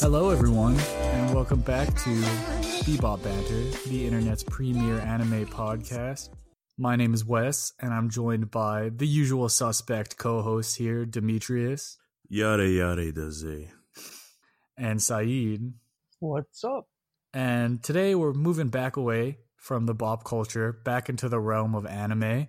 Hello, everyone, and welcome back to Bebop Banter, the internet's premier anime podcast. My name is Wes, and I'm joined by the usual suspect co host here, Demetrius Yare yare daze. and Saeed. What's up? And today we're moving back away from the bop culture, back into the realm of anime.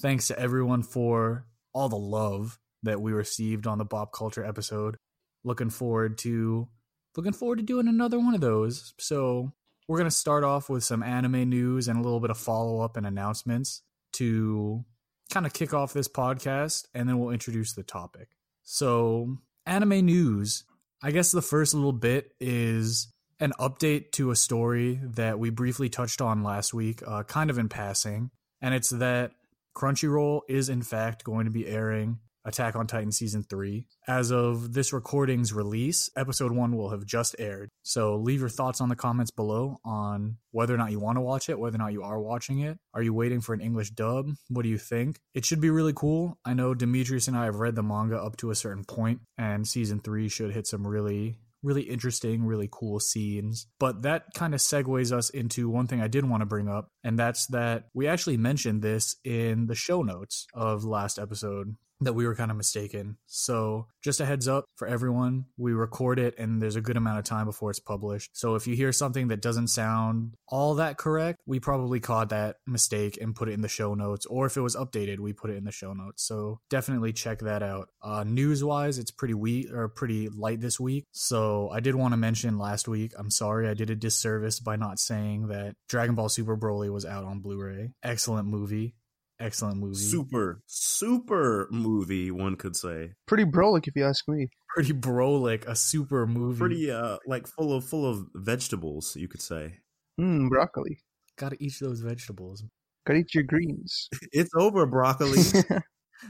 Thanks to everyone for all the love that we received on the bop culture episode. Looking forward to looking forward to doing another one of those. So we're gonna start off with some anime news and a little bit of follow up and announcements to kind of kick off this podcast, and then we'll introduce the topic. So, anime news. I guess the first little bit is an update to a story that we briefly touched on last week, uh, kind of in passing, and it's that Crunchyroll is in fact going to be airing Attack on Titan season 3. As of this recording's release, episode 1 will have just aired. So leave your thoughts on the comments below on whether or not you want to watch it, whether or not you are watching it. Are you waiting for an English dub? What do you think? It should be really cool. I know Demetrius and I have read the manga up to a certain point, and season 3 should hit some really really interesting, really cool scenes. But that kind of segues us into one thing I did want to bring up, and that's that we actually mentioned this in the show notes of last episode that we were kind of mistaken. So, just a heads up for everyone, we record it and there's a good amount of time before it's published. So, if you hear something that doesn't sound all that correct, we probably caught that mistake and put it in the show notes. Or if it was updated, we put it in the show notes. So, definitely check that out. Uh, news wise, it's pretty weak or pretty light this week. So, I did want to mention last week, I'm sorry I did a disservice by not saying that Dragon Ball Super Broly was out on Blu ray. Excellent movie. Excellent movie. Super, super movie, one could say. Pretty brolic if you ask me. pretty brolic, a super movie. Pretty, uh, like full of full of vegetables, you could say. Mmm, broccoli. Gotta eat those vegetables. Gotta eat your greens. It's over, broccoli.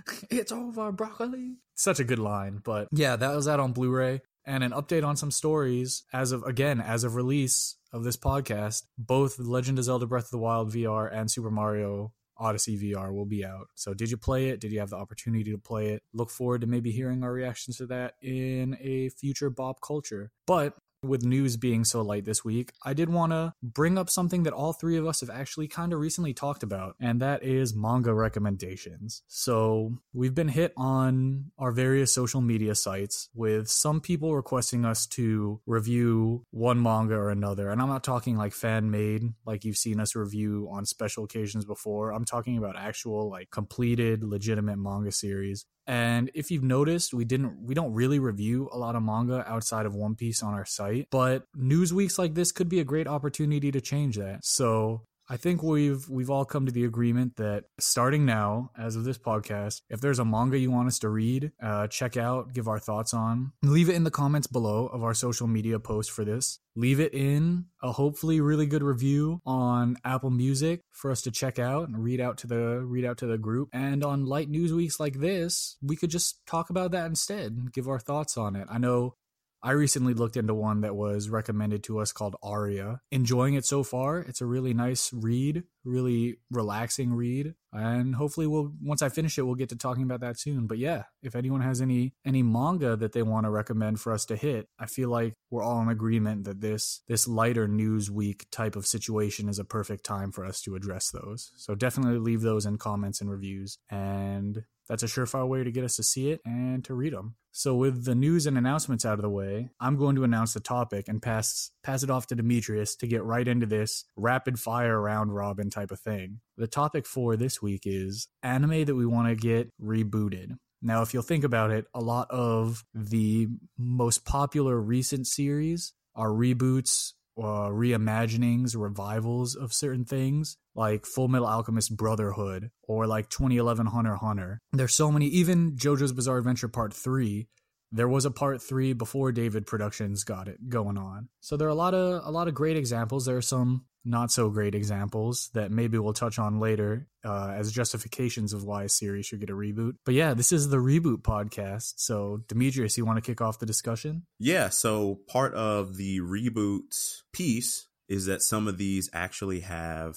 it's over, broccoli. Such a good line. But yeah, that was out on Blu ray. And an update on some stories as of, again, as of release of this podcast, both Legend of Zelda Breath of the Wild VR and Super Mario Odyssey VR will be out. So, did you play it? Did you have the opportunity to play it? Look forward to maybe hearing our reactions to that in a future Bop Culture. But with news being so light this week, I did want to bring up something that all three of us have actually kind of recently talked about, and that is manga recommendations. So, we've been hit on our various social media sites with some people requesting us to review one manga or another. And I'm not talking like fan made, like you've seen us review on special occasions before. I'm talking about actual, like completed, legitimate manga series. And if you've noticed, we didn't we don't really review a lot of manga outside of One Piece on our site, but news weeks like this could be a great opportunity to change that. So I think we've we've all come to the agreement that starting now, as of this podcast, if there's a manga you want us to read, uh, check out, give our thoughts on, leave it in the comments below of our social media post for this. Leave it in a hopefully really good review on Apple Music for us to check out and read out to the read out to the group. And on light news weeks like this, we could just talk about that instead, and give our thoughts on it. I know I recently looked into one that was recommended to us called Aria. Enjoying it so far. It's a really nice read, really relaxing read, and hopefully we'll once I finish it we'll get to talking about that soon. But yeah, if anyone has any any manga that they want to recommend for us to hit, I feel like we're all in agreement that this this lighter news week type of situation is a perfect time for us to address those. So definitely leave those in comments and reviews and that's a surefire way to get us to see it and to read them. So with the news and announcements out of the way, I'm going to announce the topic and pass pass it off to Demetrius to get right into this rapid fire round robin type of thing. The topic for this week is anime that we want to get rebooted. Now, if you'll think about it, a lot of the most popular recent series are reboots uh, reimaginings, revivals of certain things, like Full Metal Alchemist Brotherhood or like 2011 Hunter Hunter. There's so many, even JoJo's Bizarre Adventure Part 3, there was a part three before David Productions got it going on. So there are a lot of a lot of great examples. There are some not so great examples that maybe we'll touch on later uh, as justifications of why a series should get a reboot. But yeah, this is the reboot podcast. So Demetrius, you want to kick off the discussion? Yeah, so part of the reboot piece is that some of these actually have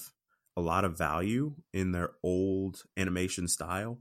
a lot of value in their old animation style,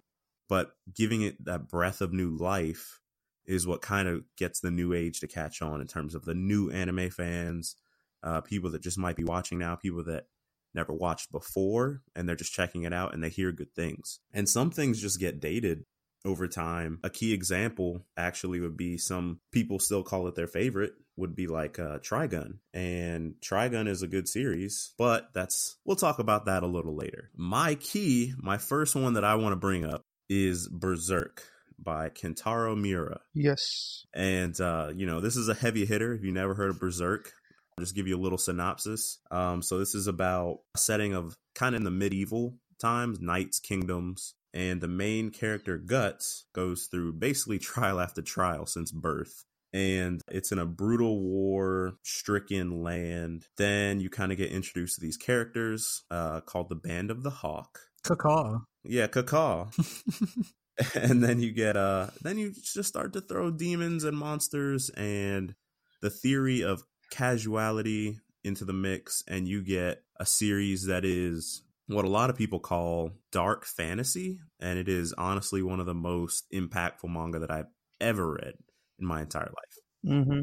but giving it that breath of new life is what kind of gets the new age to catch on in terms of the new anime fans, uh, people that just might be watching now, people that never watched before and they're just checking it out and they hear good things. And some things just get dated over time. A key example actually would be some people still call it their favorite would be like uh, Trigun. And Trigun is a good series, but that's we'll talk about that a little later. My key, my first one that I want to bring up is Berserk by Kentaro Miura. Yes. And uh, you know, this is a heavy hitter. If you never heard of Berserk, I'll just give you a little synopsis. Um, so this is about a setting of kind of in the medieval times, knights, kingdoms, and the main character Guts goes through basically trial after trial since birth. And it's in a brutal war stricken land. Then you kind of get introduced to these characters uh, called the Band of the Hawk. Cacaw. Yeah, Kaka. and then you get uh then you just start to throw demons and monsters and the theory of casuality into the mix and you get a series that is what a lot of people call dark fantasy and it is honestly one of the most impactful manga that I've ever read in my entire life. Mm-hmm.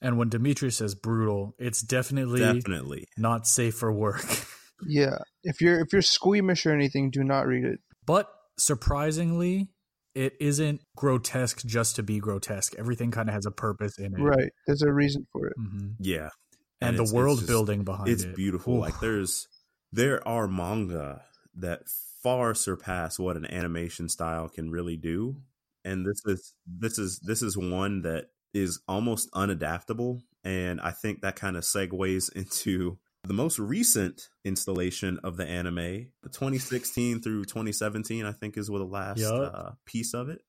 And when Demetrius says brutal, it's definitely Definitely. not safe for work. Yeah. If you're if you're squeamish or anything, do not read it. But surprisingly, it isn't grotesque just to be grotesque. Everything kind of has a purpose in it. Right. There's a reason for it. hmm Yeah. And, it's- the world just- building behind it's it. It's beautiful. Oof. Like there's there are manga that far surpass what an animation style can really do. And this is this is this is one that is almost unadaptable. And I think that kind of segues into the most recent installation of the anime, the 2016 through 2017, I think is the last Yup. uh, piece of it.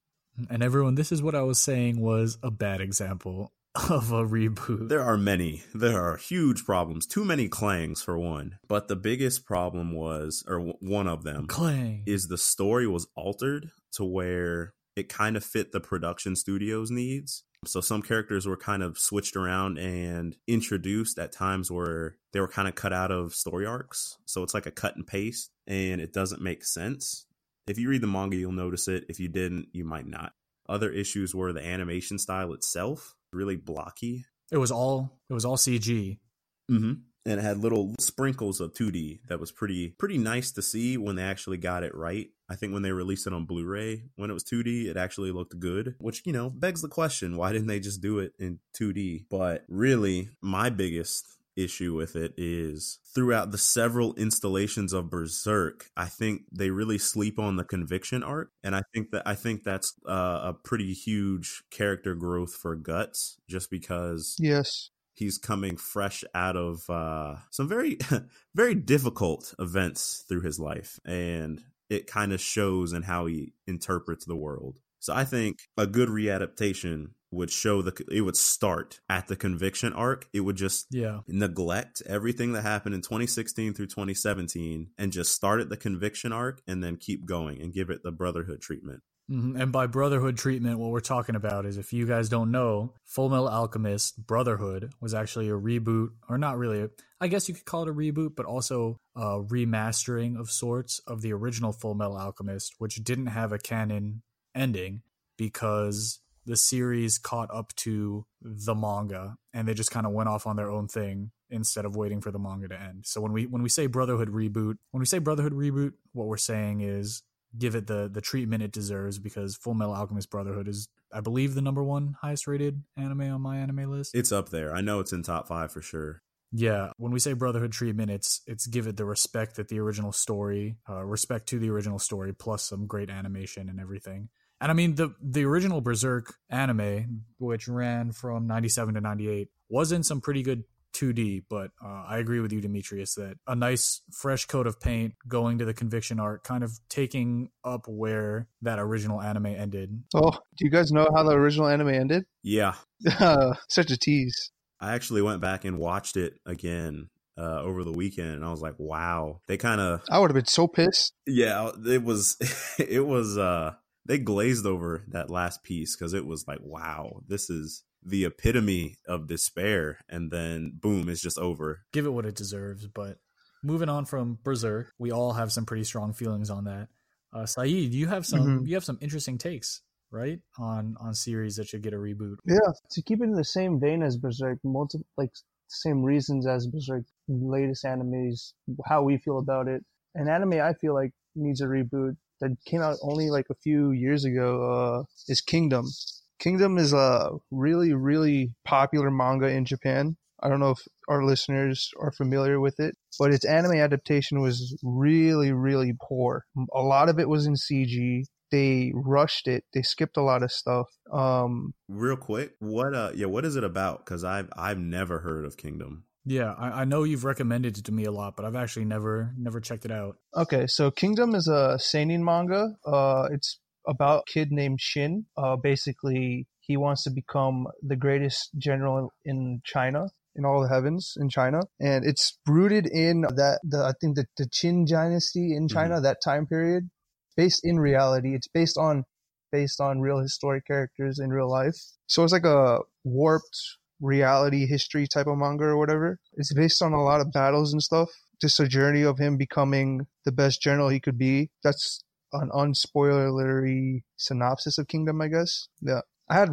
And everyone, this is what I was saying was a bad example of a reboot. There are many. There are huge problems. Too many clangs for one. But the biggest problem was, or w- one of them, Clang. is the story was altered to where it kind of fit the production studio's needs. So some characters were kind of switched around and introduced at times where they were kind of cut out of story arcs. So it's like a cut and paste and it doesn't make sense. If you read the manga, you'll notice it. If you didn't, you might not. Other issues were the animation style itself, really blocky. It was all it was all CG. Mm-hmm. And it had little sprinkles of 2D that was pretty pretty nice to see when they actually got it right. I think when they released it on Blu-ray, when it was 2D, it actually looked good. Which you know begs the question: Why didn't they just do it in 2D? But really, my biggest issue with it is throughout the several installations of Berserk, I think they really sleep on the conviction arc, and I think that I think that's uh, a pretty huge character growth for Guts, just because Yes. he's coming fresh out of uh, some very very difficult events through his life and it kind of shows in how he interprets the world so i think a good readaptation would show the it would start at the conviction arc it would just Yeah. neglect everything that happened in 2016 through 2017 and just start at the conviction arc and then keep going and give it the brotherhood treatment. Mm-hmm. And by Brotherhood treatment, what we're talking about is if you guys don't know, Full Metal Alchemist Brotherhood was actually a reboot, or not really. I guess you could call it a reboot, but also a remastering of sorts of the original Full Metal Alchemist, which didn't have a canon ending because the series caught up to the manga and they just kind of went off on their own thing instead of waiting for the manga to end. So when we when we say Brotherhood reboot, when we say Brotherhood reboot, what we're saying is give it the the treatment it deserves because Full Metal Alchemist Brotherhood is I believe the number one highest rated anime on my anime list. it's up there i know it's in top five for sure yeah, when we say Brotherhood treatment, it's it's give it the respect that the original story, uh, respect to the original story, plus some great animation and everything. And I mean the the original Berserk anime, which ran from ninety seven to ninety eight, was in some pretty good 2D, but uh, I agree with you, Demetrius, that a nice fresh coat of paint going to the conviction arc, kind of taking up where that original anime ended. Oh, do you guys know how the original anime ended? Yeah, Such a tease. I actually went back and watched it again uh, over the weekend, and I was like, "Wow!" They kind of, I would have been so pissed. yeah, it was, it was. uh They glazed over that last piece because it was like, "Wow, this is the epitome of despair," and then boom, it's just over. Give it what it deserves. But moving on from Berserk, we all have some pretty strong feelings on that. Uh, Saeed, you have some Mhm. you have some interesting takes, right, on on series that should get a reboot. Yeah, to keep it in the same vein as Berserk, multi like same reasons as Berserk, latest animes, how we feel about it. An anime I feel like needs a reboot that came out only like a few years ago uh, is Kingdom. Kingdom is a really really popular manga in Japan. I don't know if our listeners are familiar with it, but its anime adaptation was really really poor. A lot of it was in CG. They rushed it. They skipped a lot of stuff. Um, Real quick, what? uh Yeah, what is it about? Because I've I've never heard of Kingdom. Yeah, I, I know you've recommended it to me a lot, but I've actually never never checked it out. Okay, so Kingdom is a seinen manga. Uh, it's about a kid named Shin. Uh, basically, he wants to become the greatest general in China, in all the heavens in China, and it's rooted in that the I think the, the Qin dynasty in China, that time period, based in reality. It's based on based on real historic characters in real life. So it's like a warped reality history type of manga or whatever. It's based on a lot of battles and stuff. Just a journey of him becoming the best general he could be. That's an unspoilery synopsis of Kingdom, I guess. Yeah. I had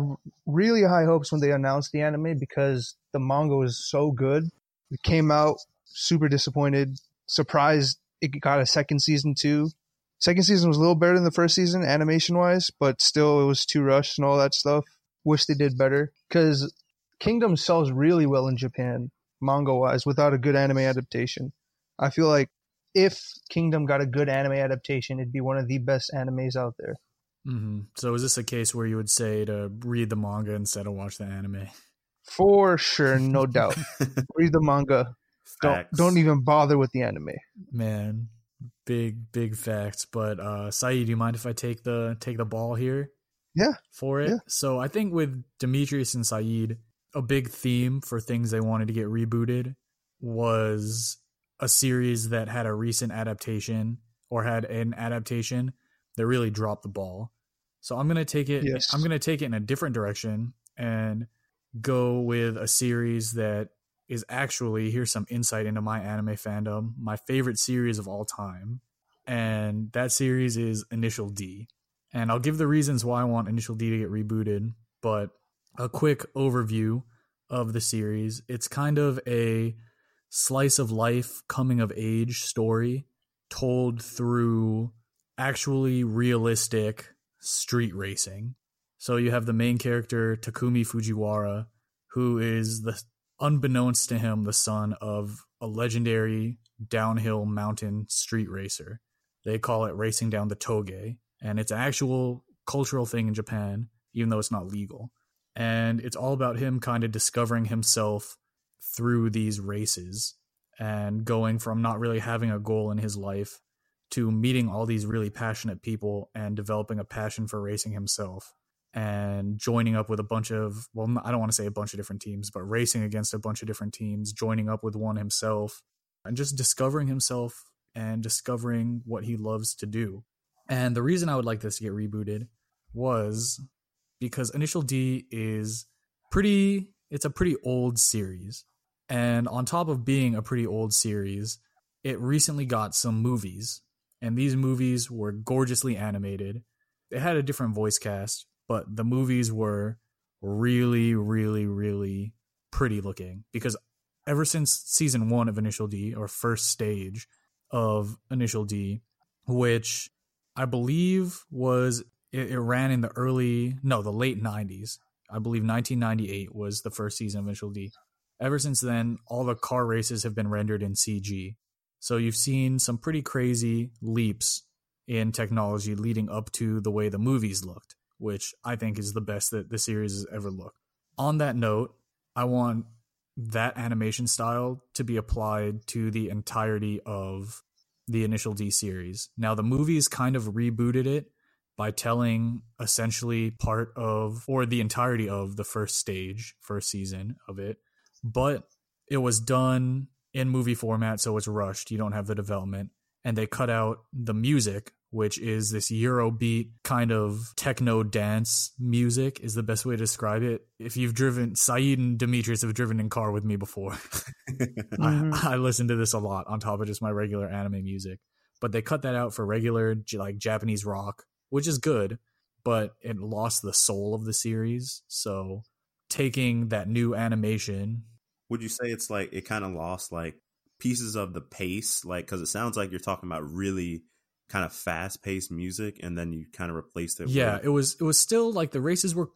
really high hopes when they announced the anime because the manga was so good. It came out super disappointed, surprised it got a second season too. Second season was a little better than the first season animation wise, but still it was too rushed and all that stuff. Wish they did better because Kingdom sells really well in Japan, manga wise, without a good anime adaptation. I feel like if Kingdom got a good anime adaptation, it'd be one of the best animes out there. hmm So is this a case where you would say to read the manga instead of watch the anime? For sure, no doubt. Read the manga. Don't don't even bother with the anime. Man, big big facts. But uh Saeed, do you mind if I take the take the ball here? Yeah. For it. Yeah. So I think with Demetrius and Saeed, a big theme for things they wanted to get rebooted was a series that had a recent adaptation or had an adaptation that really dropped the ball. So I'm gonna take it. Yes. I'm gonna take it in a different direction and go with a series that is actually here's some insight into my anime fandom. My favorite series of all time, and that series is Initial D. And I'll give the reasons why I want Initial D to get rebooted, but a quick overview of the series. It's kind of a slice of life coming of age story told through actually realistic street racing. So you have the main character Takumi Fujiwara, who is the unbeknownst to him the son of a legendary downhill mountain street racer. They call it racing down the toge, and it's an actual cultural thing in Japan, even though it's not legal. And it's all about him kind of discovering himself through these races and going from not really having a goal in his life to meeting all these really passionate people and developing a passion for racing himself and joining up with a bunch of well I don't want to say a bunch of different teams but racing against a bunch of different teams joining up with one himself and just discovering himself and discovering what he loves to do. And the reason I would like this to get rebooted was because Initial D is pretty it's a pretty old series and on top of being a pretty old series it recently got some movies. And these movies were gorgeously animated. They had a different voice cast but the movies were really really really pretty looking. Because ever since season 1 of Initial D or first stage of Initial D which I believe was it, it ran in the early no the late 90s I believe 1998 was the first season of Initial D ever since then all the car races have been rendered in CG so you've seen some pretty crazy leaps in technology leading up to the way the movies looked, which I think is the best that the series has ever looked. On that note, I want that animation style to be applied to the entirety of the initial D series. Now, the movies kind of rebooted it by telling essentially part of or the entirety of the first stage, first season of it, but it was done in movie format, so it's rushed. You don't have the development. And they cut out the music, which is this Eurobeat kind of techno dance music, is the best way to describe it. If you've driven, Saeed and Demetrius have driven in car with me before. I, mm-hmm. I listen to this a lot on top of just my regular anime music. But they cut that out for regular, like Japanese rock, which is good, but it lost the soul of the series. So taking that new animation Would you say it's like it kind of lost like pieces of the pace, like because it sounds like you're talking about really kind of fast paced music, and then you kind of replaced it. yeah with, it was it was still like the races were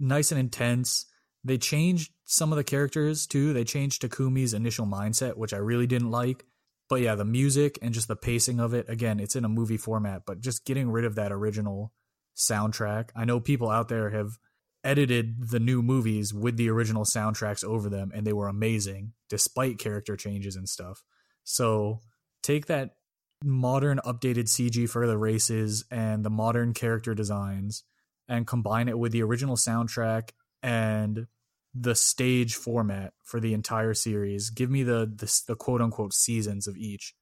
nice and intense. They changed some of the characters too. They changed takumi's initial mindset which i really didn't like. But yeah the music and just the pacing of it again it's in a movie format but just getting rid of that original soundtrack. I know people out there have edited the new movies with the original soundtracks over them and they were amazing despite character changes and stuff so take that modern updated CG for the races and the modern character designs and combine it with the original soundtrack and the stage format for the entire series. Give me the the, the quote unquote seasons of each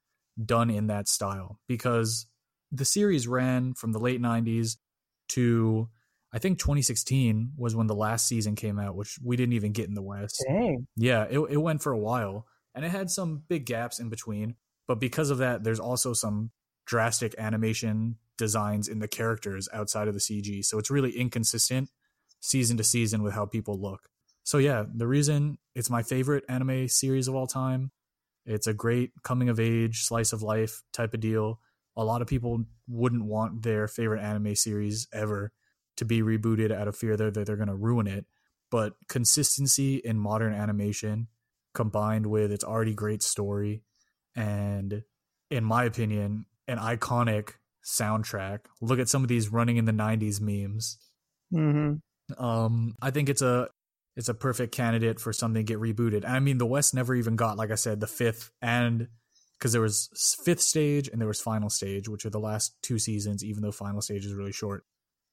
done in that style because the series ran from the late 90s to I think 2016 was when the last season came out, which we didn't even get in the West. Dang. Yeah, it, it went for a while and it had some big gaps in between. But because of that, there's also some drastic animation designs in the characters outside of the CG. So it's really inconsistent season to season with how people look. So yeah, the reason it's my favorite anime series of all time, it's a great coming of age, slice of life type of deal. A lot of people wouldn't want their favorite anime series ever to be rebooted out of fear that that they're going to ruin it. But consistency in modern animation combined with its already great story and in my opinion an iconic soundtrack. Look at some of these running in the 90s memes. Hmm um i think it's a it's a perfect candidate for something to get rebooted. I mean the west never even got like i said the fifth and because there was fifth stage and there was final stage which are the last two seasons even though final stage is really short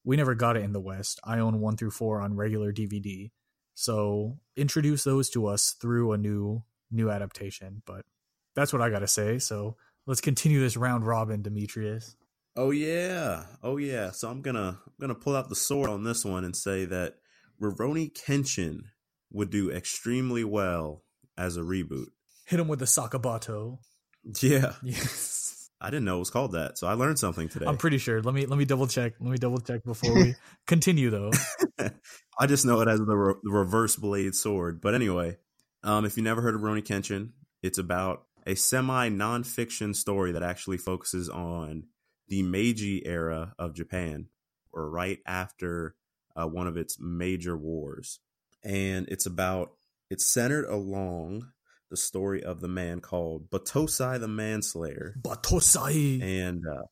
we never got it in the west. I own one through four on regular dvd so introduce those to us through a new new adaptation but that's what i gotta say. So let's continue this round robin demetrius. Oh yeah, oh yeah. So I'm gonna I'm gonna pull out the sword on this one and say that Rurouni Kenshin would do extremely well as a reboot. hit him with the sakabato. Yeah, yes I didn't know it was called that, so I learned something today. I'm pretty sure. Let me let me double check. Let me double check before we continue though. I just know it as the, re- the reverse blade sword. But anyway, um, if you never heard of Rurouni Kenshin, it's about a semi nonfiction story that actually focuses on the Meiji era of Japan, or right after uh, one of its major wars. And it's about, it's centered along the story of the man called Battosai the Manslayer Battosai. and uh,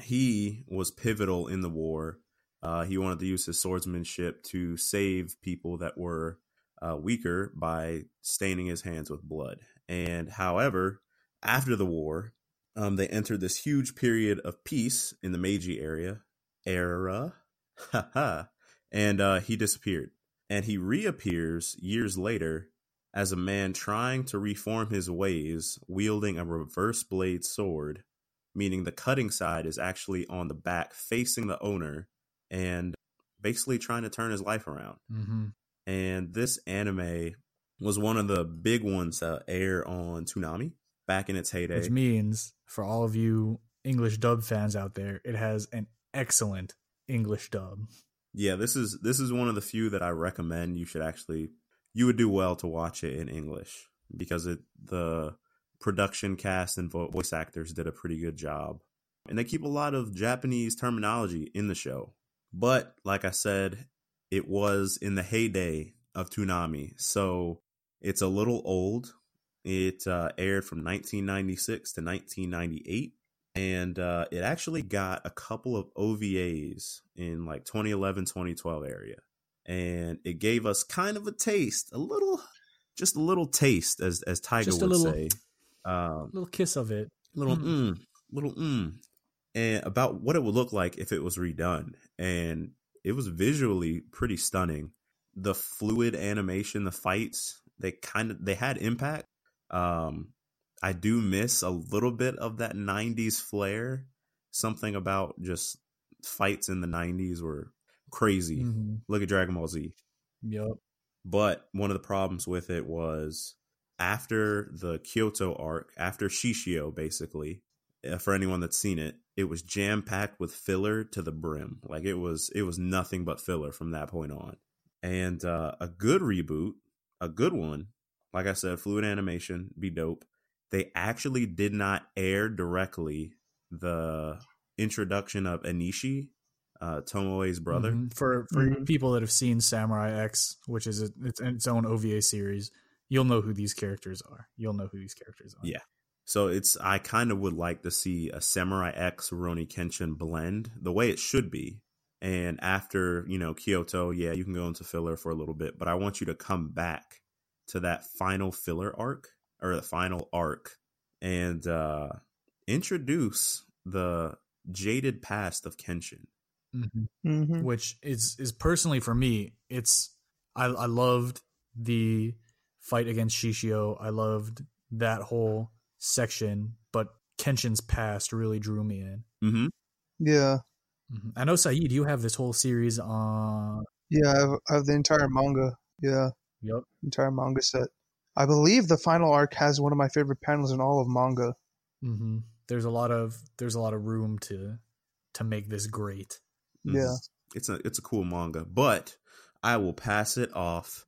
he was pivotal in the war. Uh, he wanted to use his swordsmanship to save people that were uh, weaker by staining his hands with blood. And however, after the war, um, they entered this huge period of peace in the Meiji area era, haha, and uh, he disappeared. And he reappears years later as a man trying to reform his ways, wielding a reverse blade sword meaning the cutting side is actually on the back facing the owner and basically trying to turn his life around. hmm And this anime was one of the big ones that air on Toonami back in its heyday. Which means for all of you English dub fans out there, it has an excellent English dub. yeah, this is this is one of the few that I recommend you should actually you would do well to watch it in English because it the production cast and voice actors did a pretty good job. And they keep a lot of Japanese terminology in the show. But like I said, it was in the heyday of Toonami. So it's a little old. It uh, aired from 1996 to 1998. And uh, it actually got a couple of OVAs in like 2011, 2012 area. And it gave us kind of a taste, a little, just a little taste, as as Tiger would little- say. Um, little kiss of it. little Mm. mm, little mm, and about what it would look like if it was redone, and it was visually pretty stunning. The fluid animation, the fights, they kind of they had impact. Um, I do miss a little bit of that '90s flair. Something about just fights in the '90s were crazy. hmm Look at Dragon Ball Z. Yep. But one of the problems with it was after the Kyoto arc, after Shishio, basically, uh, for anyone that's seen it, it was jam packed with filler to the brim. Like it was, it was nothing but filler from that point on. And uh, a good reboot, a good one, like I said, fluid animation, be dope. They actually did not air directly the introduction of Enishi, uh, Tomoe's brother. Mhm. For for Mhm. people that have seen Samurai X, which is a, its its own OVA series, you'll know who these characters are. You'll know who these characters are. Yeah. So it's I kind of would like to see a Samurai X Rurouni Kenshin blend the way it should be. And after, you know, Kyoto, yeah, you can go into filler for a little bit, but I want you to come back to that final filler arc or the final arc and uh introduce the jaded past of Kenshin. Mhm. hmm which is is personally for me it's I, I loved the fight against shishio i loved that whole section but kenshin's past really drew me in Mm-hmm. Yeah, Mhm. i know saeed you have this whole series on yeah. I have, I have the entire manga. Yeah, yep entire manga set. I believe the final arc has one of my favorite panels in all of manga. hmm there's a lot of there's a lot of room to to make this great Yeah. It's a it's a cool manga, but I will pass it off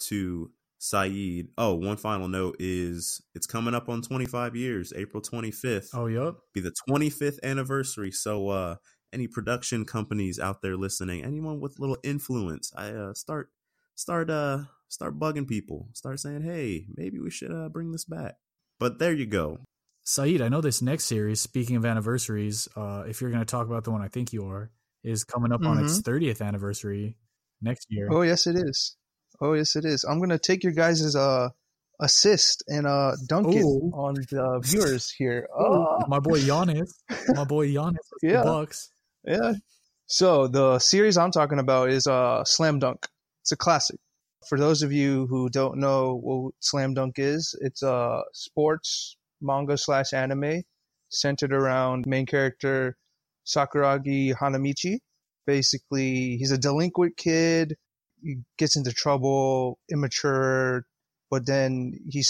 to Saeed. Oh, one final note is it's coming up on 25 years, April 25th. oh yep Be the 25th anniversary. So uh any production companies out there listening, anyone with little influence, I uh start start uh start bugging people. Start saying, "Hey, maybe we should uh bring this back." But there you go. saeed i know this next series speaking of anniversaries uh if you're going to talk about the one i think you are is coming up on its 30th anniversary next year Oh yes, it is. Oh yes, it is. I'm gonna take your guys' uh assist and uh dunk it on the viewers here. Oh, Oh, my boy Giannis. My boy Giannis. Yeah. Bucks. yeah. So the series I'm talking about is uh Slam Dunk. It's a classic. For those of you who don't know what Slam Dunk is, it's a sports manga slash anime centered around main character Sakuragi Hanamichi. Basically, he's a delinquent kid. He gets into trouble, immature, but then he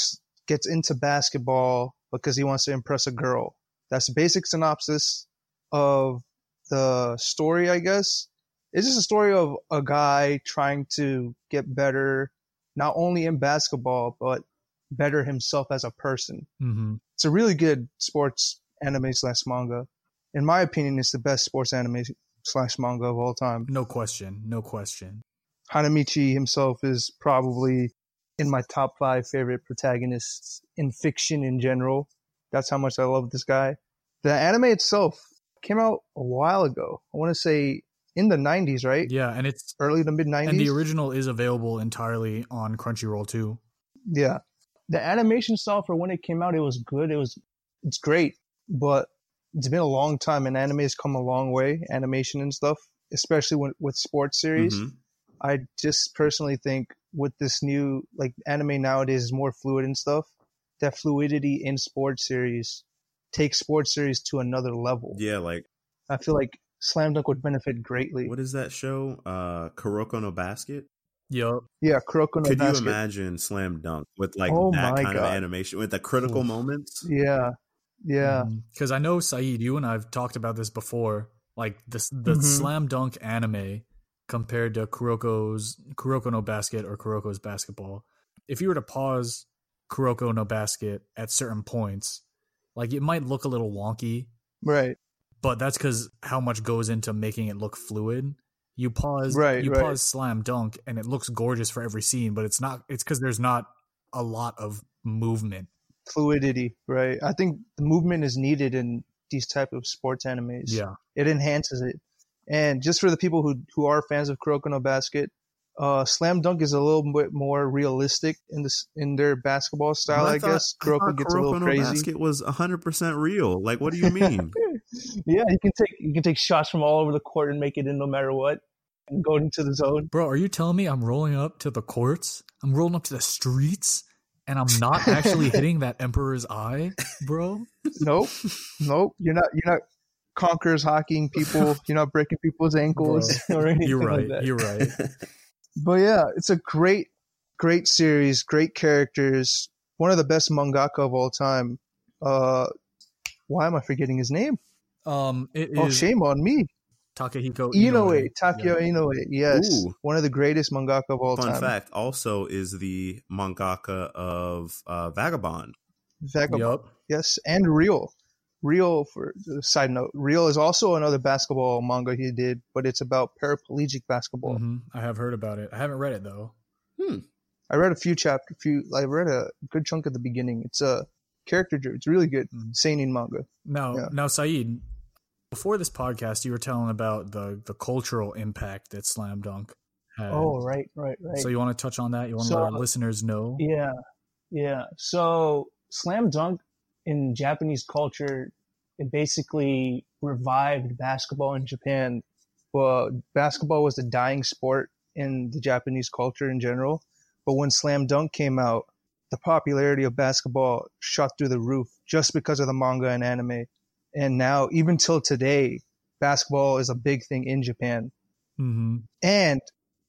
gets into basketball because he wants to impress a girl. That's the basic synopsis of the story, I guess. It's just a story of a guy trying to get better, not only in basketball, but better himself as a person. hmm It's a really good sports anime slash manga. In my opinion, it's the best sports anime slash manga of all time. No question. No question. Hanamichi himself is probably in my top five favorite protagonists in fiction in general. That's how much I love this guy. The anime itself came out a while ago. I want to say in the 90s, right? Yeah, and it's Early to mid 90s. and the original is available entirely on Crunchyroll too. Yeah. The animation style for when it came out, it was good. It was, it's great, but it's been a long time and anime has come a long way, animation and stuff, especially when, with sports series. Mhm. I just personally think with this new, like anime nowadays is more fluid and stuff. That fluidity in sports series takes sports series to another level. Yeah, like I feel like Slam Dunk would benefit greatly. what is that show? Uh Kuroko no Basket? Yup. Yeah, Kuroko no Could you imagine Slam Dunk with like Oh that my kind of God. animation with the critical Oof. moments? Yeah. Yeah. Because I know Saeed, you and I've talked about this before. Like the the Mhm. slam dunk anime compared to Kuroko's Kuroko no Basket or Kuroko's basketball. If you were to pause Kuroko no Basket at certain points, like it might look a little wonky, Right. but that's because how much goes into making it look fluid. You pause, Right, you right. pause slam dunk, and it looks gorgeous for every scene, but it's not. It's because there's not a lot of movement. Fluidity. Right. I think the movement is needed in these type of sports animes. Yeah, It enhances it. And just for the people who, who are fans of Kuroko no Basket, Uh, Slam Dunk is a little bit more realistic in this in their basketball style, But I, thought- guess. I thought Kuroko gets a little no crazy. Basket was 100% real. Like, what do you mean? Yeah, you can take you can take shots from all over the court and make it in no matter what, and go into the zone. Bro, are you telling me I'm rolling up to the courts? I'm rolling up to the streets and I'm not actually hitting that emperor's eye, bro? Nope, nope. You're not. You're not conquerors hockeying people. You're not breaking people's ankles or anything You're like right. that. You're right. But yeah, it's a great, great series. Great characters. One of the best mangaka of all time. Uh, why am I forgetting his name? Um, it is Oh, shame on me. Takehiko Inoue, Inoue. Takeo Yeah. Inoue. Yes, Ooh. one of the greatest mangaka of all Fun time. Fun fact also is the mangaka of uh, Vagabond. Vagabond. Yup. Yes, and Real. Real, for side note, Real is also another basketball manga he did, but it's about paraplegic basketball. Mhm. I have heard about it. I haven't read it though. I read a few chapter, few. I read a good chunk at the beginning. It's a character driven. It's really good. Mhm. Seinen manga. Now, Yeah. now, Saeed, before this podcast, you were telling about the the cultural impact that Slam Dunk had. Oh, right, right, right. So you want to touch on that? You want to So- let our uh, listeners know? Yeah, yeah. So slam dunk in Japanese culture, it basically revived basketball in Japan. Well, basketball was a dying sport in the Japanese culture in general. But when slam dunk came out, the popularity of basketball shot through the roof just because of the manga and anime. And now, even till today, basketball is a big thing in Japan hmm and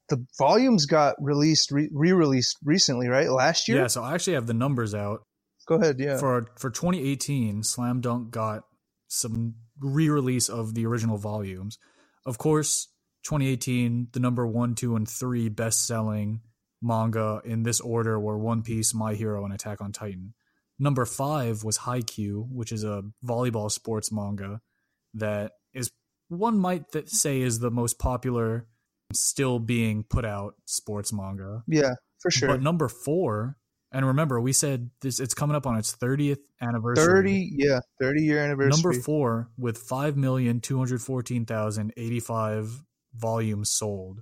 the volumes got released re- re-released recently right last year Yeah. So I actually have the numbers out go ahead yeah for for 2018. Slam Dunk got some re-release of the original volumes. Of course, 2018, the number one, two, and three best-selling manga in this order were One Piece, My Hero, and Attack on Titan. Number five was Haikyuu, which is a volleyball sports manga that is one might th- say is the most popular, still being put out sports manga. yeah for sure But number four, and remember, we said this it's coming up on its 30th anniversary. 30 yeah 30 year anniversary Number four, with 5,214,085 volumes sold,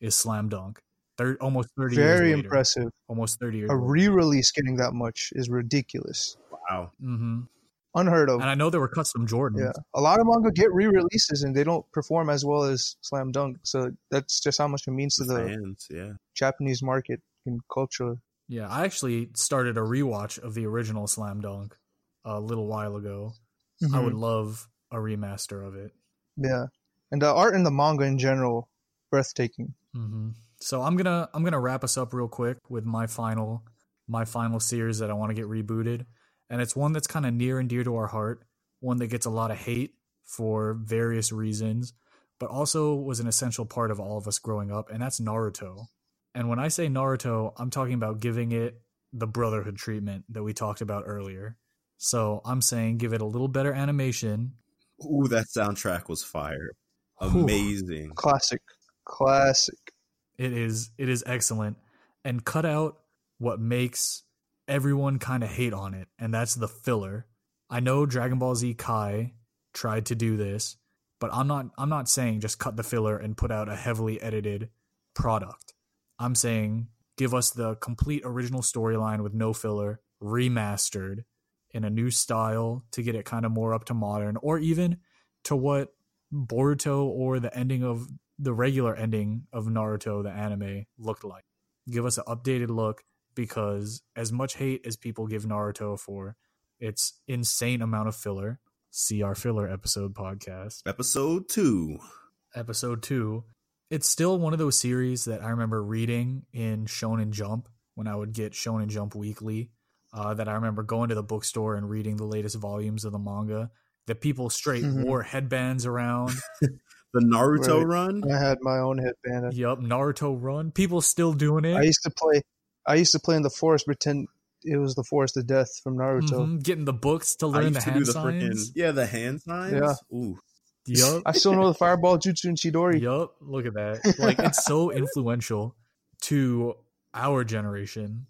is Slam Dunk. Thir- almost 30 very years later. impressive Almost 30 years a re-release getting that much is ridiculous Wow. mm-hmm. unheard of And I know there were custom Jordans. yeah a lot of manga get re-releases and they don't perform as well as slam dunk so that's just how much it means to the Fans, yeah. japanese market and culture Yeah, I actually started a rewatch of the original Slam Dunk a little while ago. I would love a remaster of it. yeah and the art in the manga in general breathtaking hmm So I'm gonna I'm gonna wrap us up real quick with my final my final series that I want to get rebooted, and it's one that's kind of near and dear to our heart. One that gets a lot of hate for various reasons, but also was an essential part of all of us growing up, and that's Naruto. And when I say Naruto, I'm talking about giving it the brotherhood treatment that we talked about earlier. So I'm saying give it a little better animation. Ooh, that soundtrack was fire. Whew. Amazing. classic classic It is it is excellent and cut out what makes everyone kind of hate on it and that's the filler. I know Dragon Ball Z Kai tried to do this, but I'm not I'm not saying just cut the filler and put out a heavily edited product. I'm saying give us the complete original storyline with no filler, remastered in a new style to get it kind of more up to modern or even to what Boruto or the ending of the regular ending of Naruto, the anime, looked like. Give us an updated look because as much hate as people give Naruto for its insane amount of filler, see our filler episode podcast, Episode two. episode two. It's still one of those series that I remember reading in Shonen Jump when I would get Shonen Jump weekly. Uh, that I remember going to the bookstore and reading the latest volumes of the manga. That people straight Mhm. wore headbands around. The Naruto Right. run. I had my own headband. Yup, Naruto Run. People still doing it. I used to play. I used to play in the forest, pretend it was the forest of death from Naruto. Mhm, Getting the books to I learn used the to hand do the freaking signs. yeah the hand signs. Yeah. Ooh, Yup. I still know the fireball jutsu and Chidori. Yup. Look at that. Like it's so influential to our generation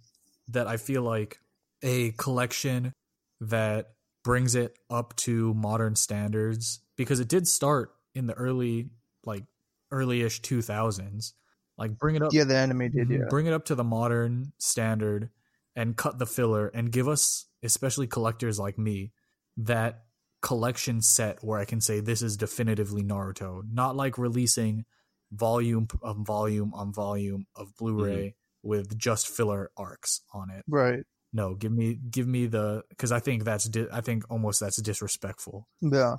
that I feel like a collection that brings it up to modern standards because it did start in the early like early-ish 2000s Like bring it up Yeah, the anime did. Mhm. Yeah. Bring it up to the modern standard and cut the filler and give us, especially collectors like me, that collection set where I can say this is definitively Naruto. Not like releasing volume on volume on volume of Blu-ray with just filler arcs on it. Right. No, give me give me the because I think that's di- I think almost that's disrespectful Yeah.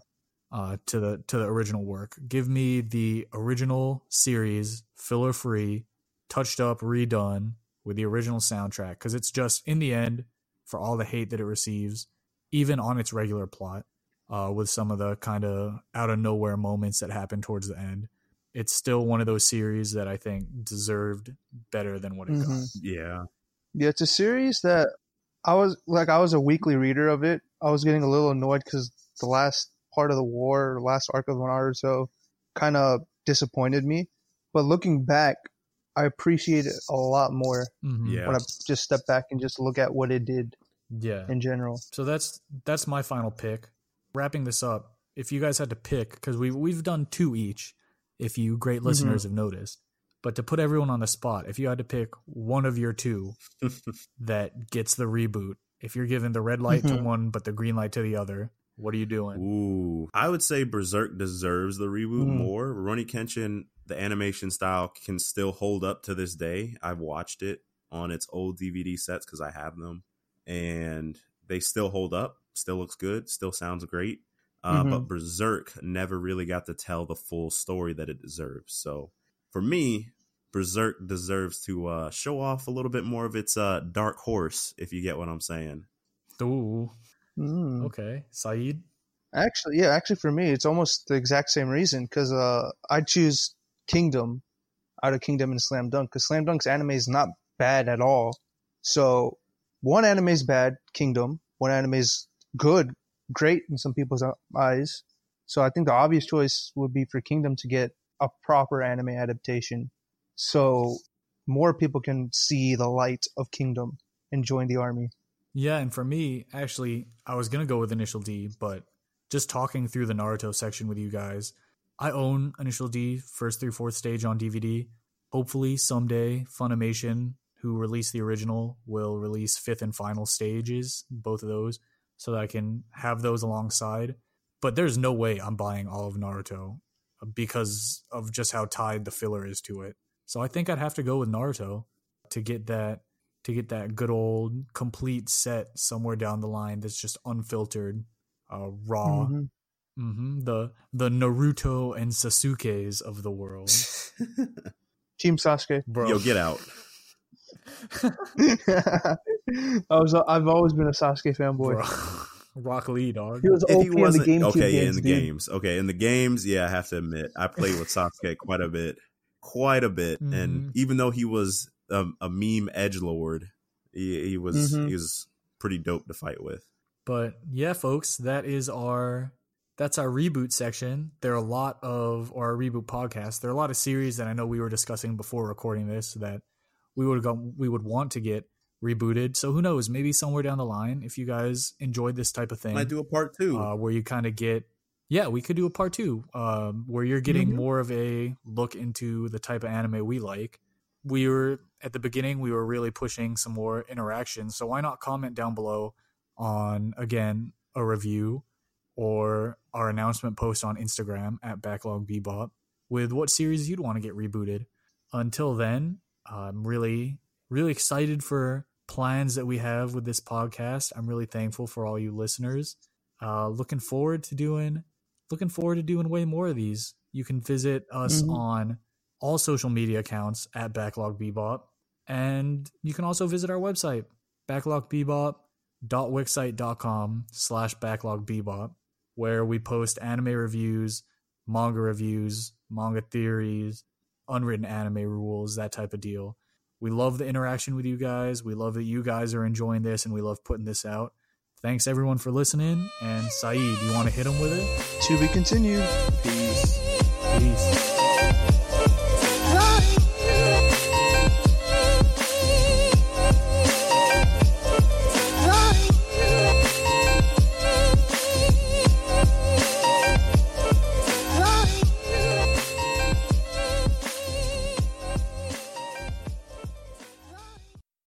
Uh, to the to the original work. Give me the original series, filler free, touched up, redone with the original soundtrack because it's just in the end for all the hate that it receives, even on its regular plot, uh, with some of the kind of out of nowhere moments that happen towards the end. It's still one of those series that I think deserved better than what it got. Mhm. Yeah. Yeah, it's a series that I was like I was a weekly reader of it. I was getting a little annoyed because the last part of the war, last arc of Naruto, kind of disappointed me. But looking back, I appreciate it a lot more Mhm. Yeah. when I just step back and just look at what it did yeah. in general. So that's that's my final pick. Wrapping this up, if you guys had to pick, because we we've done two each, if you great listeners have noticed, but to put everyone on the spot, if you had to pick one of your two that gets the reboot, if you're giving the red light to one but the green light to the other, what are you doing? Ooh, I would say Berserk deserves the reboot Mm. more. Rurouni Kenshin, the animation style can still hold up to this day. I've watched it on its old DVD sets because I have them, and they still hold up. Still looks good. Still sounds great. Uh, Mhm. But Berserk never really got to tell the full story that it deserves. So for me, Berserk deserves to uh, show off a little bit more of its uh, dark horse, if you get what I'm saying. Ooh, Mm. okay, Saeed. Actually, yeah, actually for me, it's almost the exact same reason because uh, I choose Kingdom out of Kingdom and Slam Dunk because Slam Dunk's anime is not bad at all. So one anime is bad, Kingdom. One anime is good, great in some people's eyes. So I think the obvious choice would be for Kingdom to get a proper anime adaptation, so more people can see the light of Kingdom and join the army. Yeah, and for me, actually, I was gonna go with Initial D, but just talking through the Naruto section with you guys, I own Initial D first through fourth stage on DVD. Hopefully, someday Funimation, who released the original, will release fifth and final stages, both of those, so that I can have those alongside. But there's no way I'm buying all of Naruto because of just how tied the filler is to it. So I think I'd have to go with Naruto to get that to get that good old complete set somewhere down the line that's just unfiltered, uh, raw. Mhm. hmm The the Naruto and Sasuke's of the world, Team Sasuke. bro. Yo, get out. I was I've always been a Sasuke fanboy. Bro. Rock Lee, dog. He was if OP he in the wasn't GameCube okay yeah, in the dude. games okay in the games yeah i have to admit i played with sasuke quite a bit quite a bit Mhm. and even though he was a, a meme edge lord he, he was Mhm. he was pretty dope to fight with But yeah, folks, that is our that's our reboot section. There are a lot of or our reboot podcast. There are a lot of series that I know we were discussing before recording this that we would go we would want to get rebooted. So who knows? Maybe somewhere down the line, if you guys enjoyed this type of thing, I do a part two uh, where you kind of get yeah we could do a part two um, where you're getting Mhm. more of a look into the type of anime we like we were at the beginning we were really pushing some more interaction so why not comment down below on again a review or our announcement post on instagram at backlog bebop with what series you'd want to get rebooted. Until then i'm really really excited for plans that we have with this podcast. I'm really thankful for all you listeners. Uh, looking forward to doing looking forward to doing way more of these. You can visit us Mhm. on all social media accounts at backlog bebop. And you can also visit our website backlogbebop.wixsite.com slash backlogbebop where we post anime reviews manga reviews manga theories unwritten anime rules that type of deal. We love the interaction with you guys. We love that you guys are enjoying this and we love putting this out. Thanks everyone for listening and saeed you want to hit them with it? To be continued. peace. Peace